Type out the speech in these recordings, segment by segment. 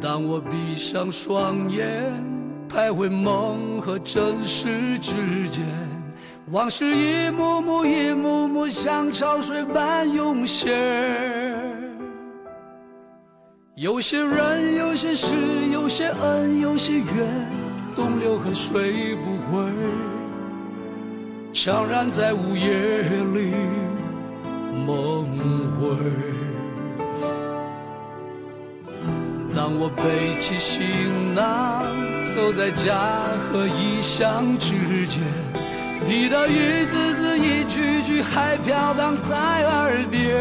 当我闭上双眼，徘徊梦和真实之间，往事一幕幕、一幕幕像潮水般涌现。有些人，有些事，有些恩，有些怨，东流河水不回，怅然在午夜里梦回。我背起行囊，走在家和异乡之间，你的一字字、一句句还飘荡在耳边。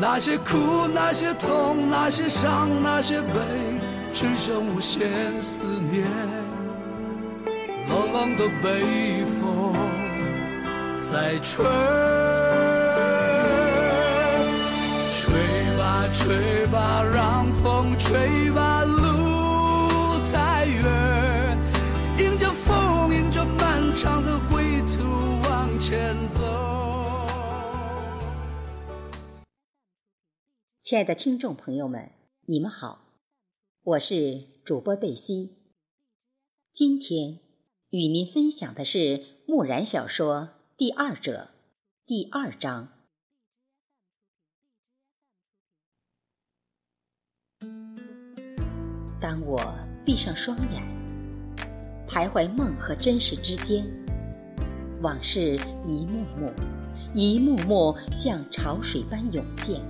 那些苦，那些痛，那些伤，那些悲，只剩无限思念。冷冷的北风在吹。吹吹吧，让风吹吧，路太远，迎着风，迎着漫长的归途往前走。亲爱的听众朋友们，你们好，我是主播贝西。今天与您分享的是木然小说《第二者》第二章。当我闭上双眼，徘徊梦和真实之间，往事一幕幕、一幕幕像潮水般涌现。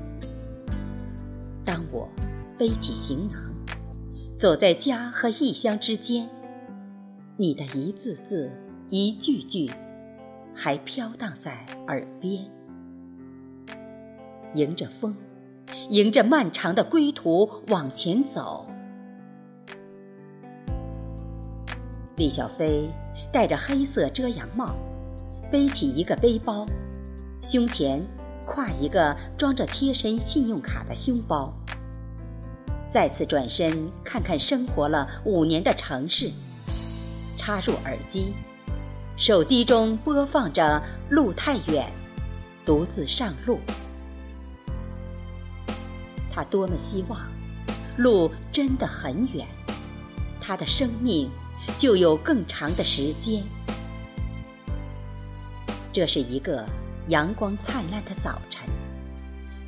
当我背起行囊，走在家和异乡之间，你的一字字、一句句，还飘荡在耳边。迎着风，迎着漫长的归途往前走。李小飞戴着黑色遮阳帽，背起一个背包，胸前挎一个装着贴身信用卡的胸包。再次转身看看生活了五年的城市，插入耳机，手机中播放着《路太远》，独自上路。他多么希望，路真的很远，他的生命。就有更长的时间。这是一个阳光灿烂的早晨，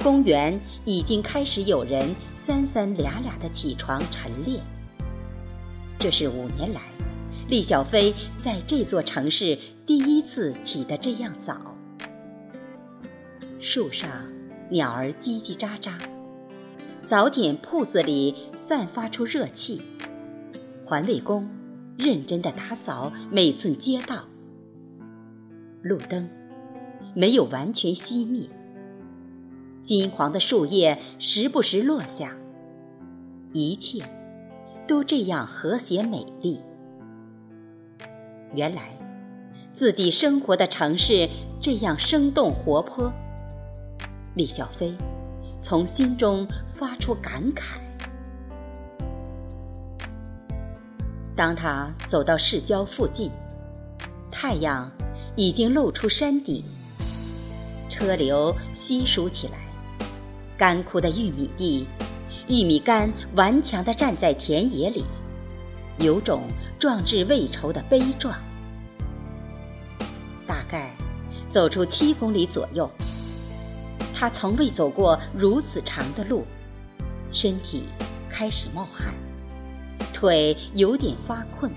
公园已经开始有人三三俩俩的起床晨练。这是五年来，厉小飞在这座城市第一次起得这样早。树上鸟儿叽叽喳喳，早点铺子里散发出热气，环卫工。认真的打扫每寸街道，路灯没有完全熄灭，金黄的树叶时不时落下，一切都这样和谐美丽。原来自己生活的城市这样生动活泼，李小飞从心中发出感慨。当他走到市郊附近，太阳已经露出山顶，车流稀疏起来。干枯的玉米地，玉米杆顽强地站在田野里，有种壮志未酬的悲壮。大概走出七公里左右，他从未走过如此长的路，身体开始冒汗。腿有点发困，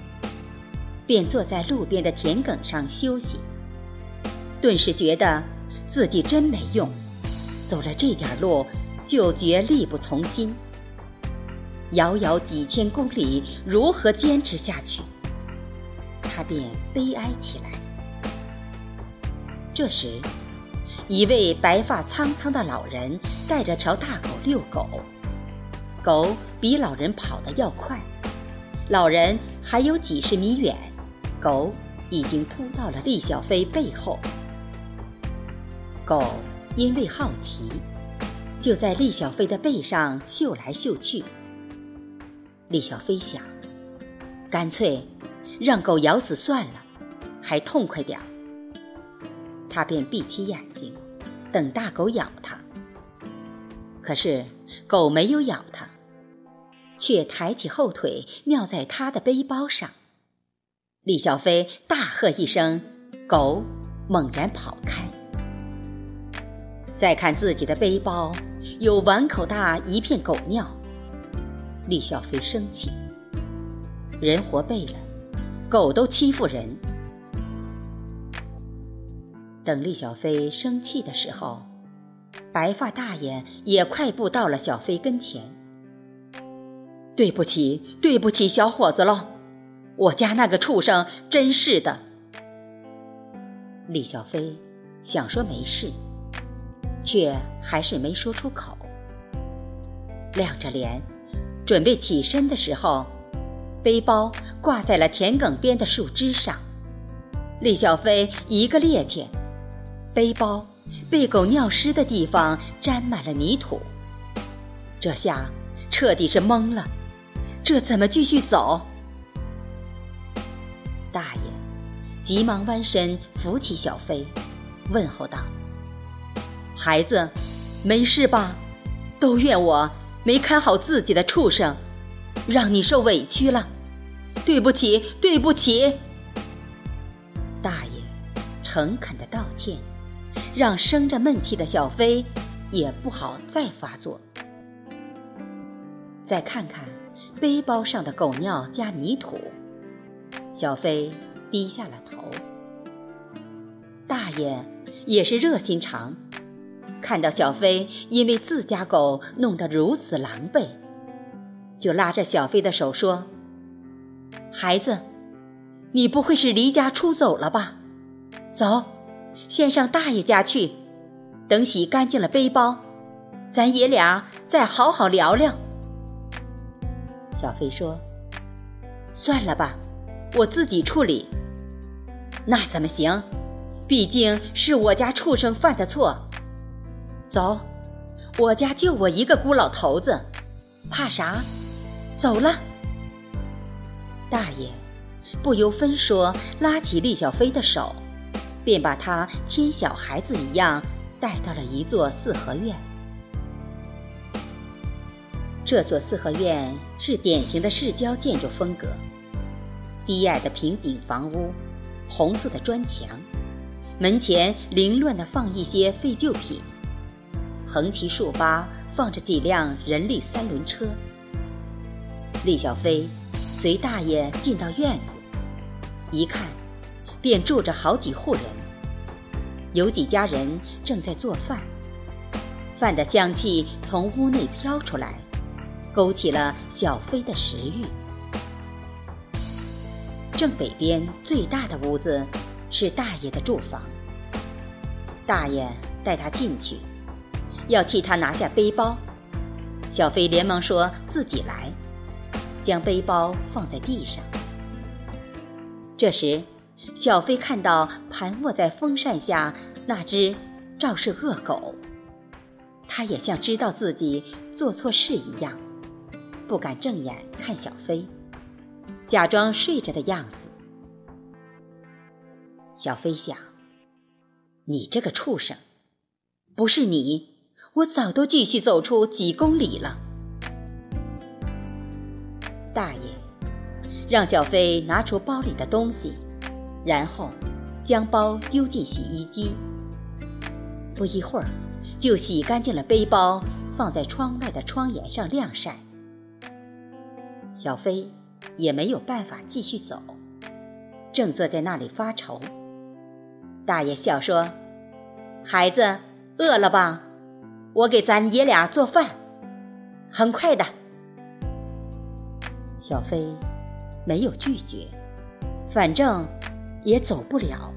便坐在路边的田埂上休息。顿时觉得自己真没用，走了这点路就觉力不从心。遥遥几千公里，如何坚持下去？他便悲哀起来。这时，一位白发苍苍的老人带着条大狗遛狗，狗比老人跑得要快。老人还有几十米远，狗已经扑到了厉小飞背后。狗因为好奇，就在厉小飞的背上嗅来嗅去。厉小飞想，干脆让狗咬死算了，还痛快点儿。他便闭起眼睛，等大狗咬他。可是狗没有咬他，却抬起后腿尿在他的背包上。李小飞大喝一声，狗猛然跑开。再看自己的背包，有碗口大一片狗尿。李小飞生气，人活背了，狗都欺负人。等李小飞生气的时候，白发大爷也快步到了小飞跟前。对不起，对不起，小伙子喽，我家那个畜生真是的。李小飞想说没事，却还是没说出口。亮着脸，准备起身的时候，背包挂在了田埂边的树枝上，李小飞一个趔趄。背包被狗尿湿的地方沾满了泥土，这下彻底是懵了，这怎么继续走？大爷急忙弯身扶起小飞，问候道：“孩子，没事吧？都怨我没看好自己的畜生，让你受委屈了，对不起，对不起。”大爷诚恳的道歉。让生着闷气的小飞也不好再发作。再看看背包上的狗尿加泥土，小飞低下了头。大爷也是热心肠，看到小飞因为自家狗弄得如此狼狈，就拉着小飞的手说：“孩子，你不会是离家出走了吧？走。”先上大爷家去，等洗干净了背包，咱爷俩再好好聊聊。小飞说：“算了吧，我自己处理。”那怎么行？毕竟是我家畜生犯的错。走，我家就我一个孤老头子，怕啥？走了。大爷不由分说，拉起厉小飞的手。便把他牵小孩子一样带到了一座四合院。这所四合院是典型的市郊建筑风格，低矮的平顶房屋，红色的砖墙，门前凌乱地放一些废旧品，横七竖八放着几辆人力三轮车。厉小飞随大爷进到院子，一看。便住着好几户人，有几家人正在做饭，饭的香气从屋内飘出来，勾起了小飞的食欲。正北边最大的屋子是大爷的住房，大爷带他进去，要替他拿下背包，小飞连忙说自己来，将背包放在地上。这时。小飞看到盘卧在风扇下那只肇事恶狗，他也像知道自己做错事一样，不敢正眼看小飞，假装睡着的样子。小飞想：你这个畜生，不是你，我早都继续走出几公里了。大爷让小飞拿出包里的东西。然后，将包丢进洗衣机。不一会儿，就洗干净了背包，放在窗外的窗沿上晾晒。小飞也没有办法继续走，正坐在那里发愁。大爷笑说：“孩子，饿了吧？我给咱爷俩做饭，很快的。”小飞没有拒绝，反正。也走不了。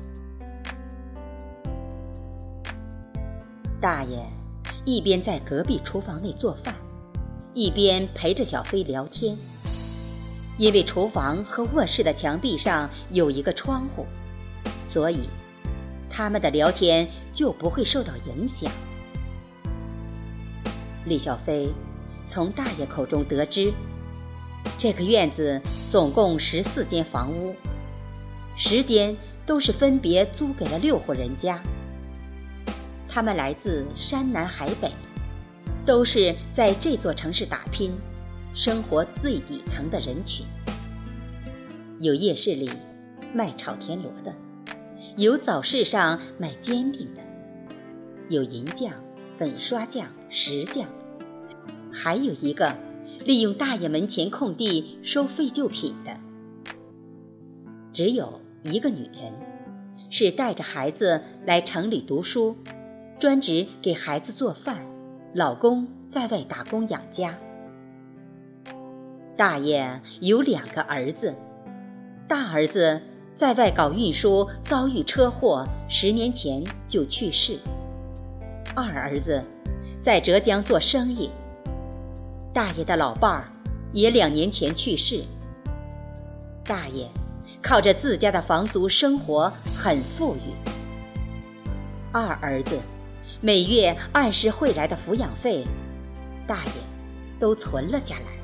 大爷一边在隔壁厨房内做饭，一边陪着小飞聊天。因为厨房和卧室的墙壁上有一个窗户，所以他们的聊天就不会受到影响。李小飞从大爷口中得知，这个院子总共十四间房屋。时间都是分别租给了六户人家，他们来自山南海北，都是在这座城市打拼、生活最底层的人群。有夜市里卖炒田螺的，有早市上卖煎饼的，有银匠、粉刷匠、石匠，还有一个利用大爷门前空地收废旧品的。只有一个女人，是带着孩子来城里读书，专职给孩子做饭，老公在外打工养家。大爷有两个儿子，大儿子在外搞运输，遭遇车祸，十年前就去世；二儿子在浙江做生意，大爷的老伴儿也两年前去世。大爷。靠着自家的房租生活很富裕。二儿子每月按时汇来的抚养费，大爷都存了下来。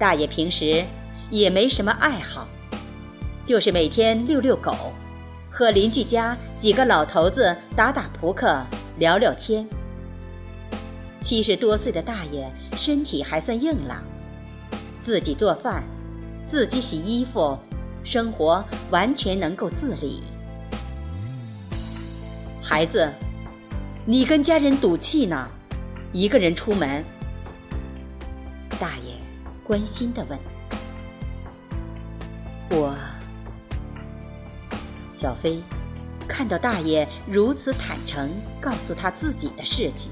大爷平时也没什么爱好，就是每天遛遛狗，和邻居家几个老头子打打扑克、聊聊天。七十多岁的大爷身体还算硬朗，自己做饭。自己洗衣服，生活完全能够自理。孩子，你跟家人赌气呢，一个人出门。大爷关心的问：“我。”小飞看到大爷如此坦诚告诉他自己的事情，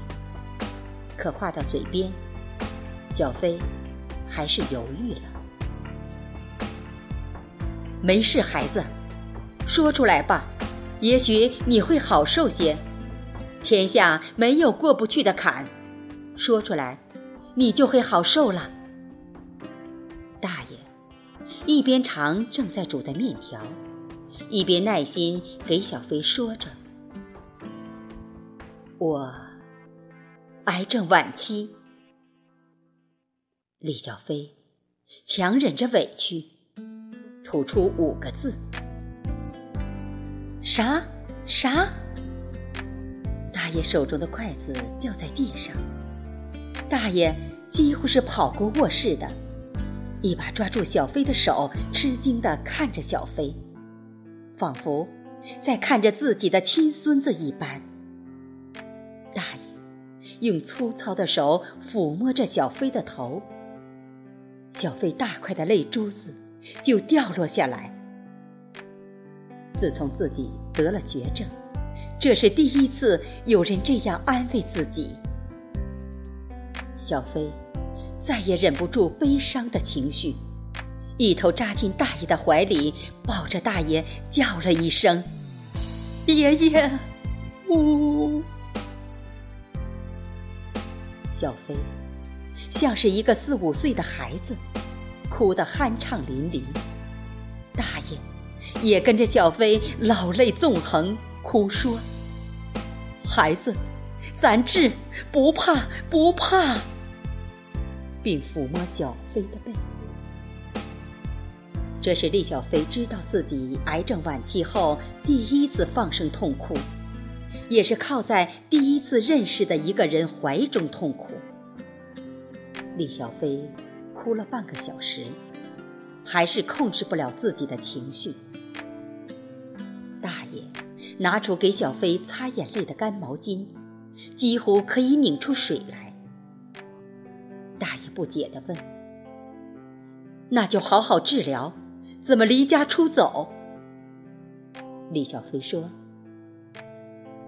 可话到嘴边，小飞还是犹豫了。没事，孩子，说出来吧，也许你会好受些。天下没有过不去的坎，说出来，你就会好受了。一边尝正在煮的面条，一边耐心给小飞说着：“我癌症晚期。”李小飞强忍着委屈。吐出五个字：“啥啥？”大爷手中的筷子掉在地上，大爷几乎是跑过卧室的，一把抓住小飞的手，吃惊地看着小飞，仿佛在看着自己的亲孙子一般。大爷用粗糙的手抚摸着小飞的头，小飞大块的泪珠子。就掉落下来。自从自己得了绝症，这是第一次有人这样安慰自己。小飞再也忍不住悲伤的情绪，一头扎进大爷的怀里，抱着大爷叫了一声：“爷爷！”呜。小飞像是一个四五岁的孩子。哭得酣畅淋漓，大爷也跟着小飞老泪纵横，哭说：“孩子，咱治，不怕不怕。”并抚摸小飞的背。这是厉小飞知道自己癌症晚期后第一次放声痛哭，也是靠在第一次认识的一个人怀中痛哭。厉小飞。哭了半个小时，还是控制不了自己的情绪。大爷拿出给小飞擦眼泪的干毛巾，几乎可以拧出水来。不解地问：“那就好好治疗，怎么离家出走？”李小飞说：“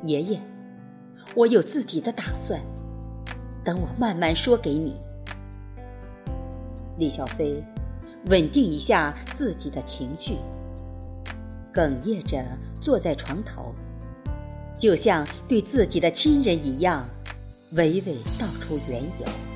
爷爷，我有自己的打算，等我慢慢说给你。”李小飞稳定一下自己的情绪，哽咽着坐在床头，就像对自己的亲人一样，娓娓道出缘由。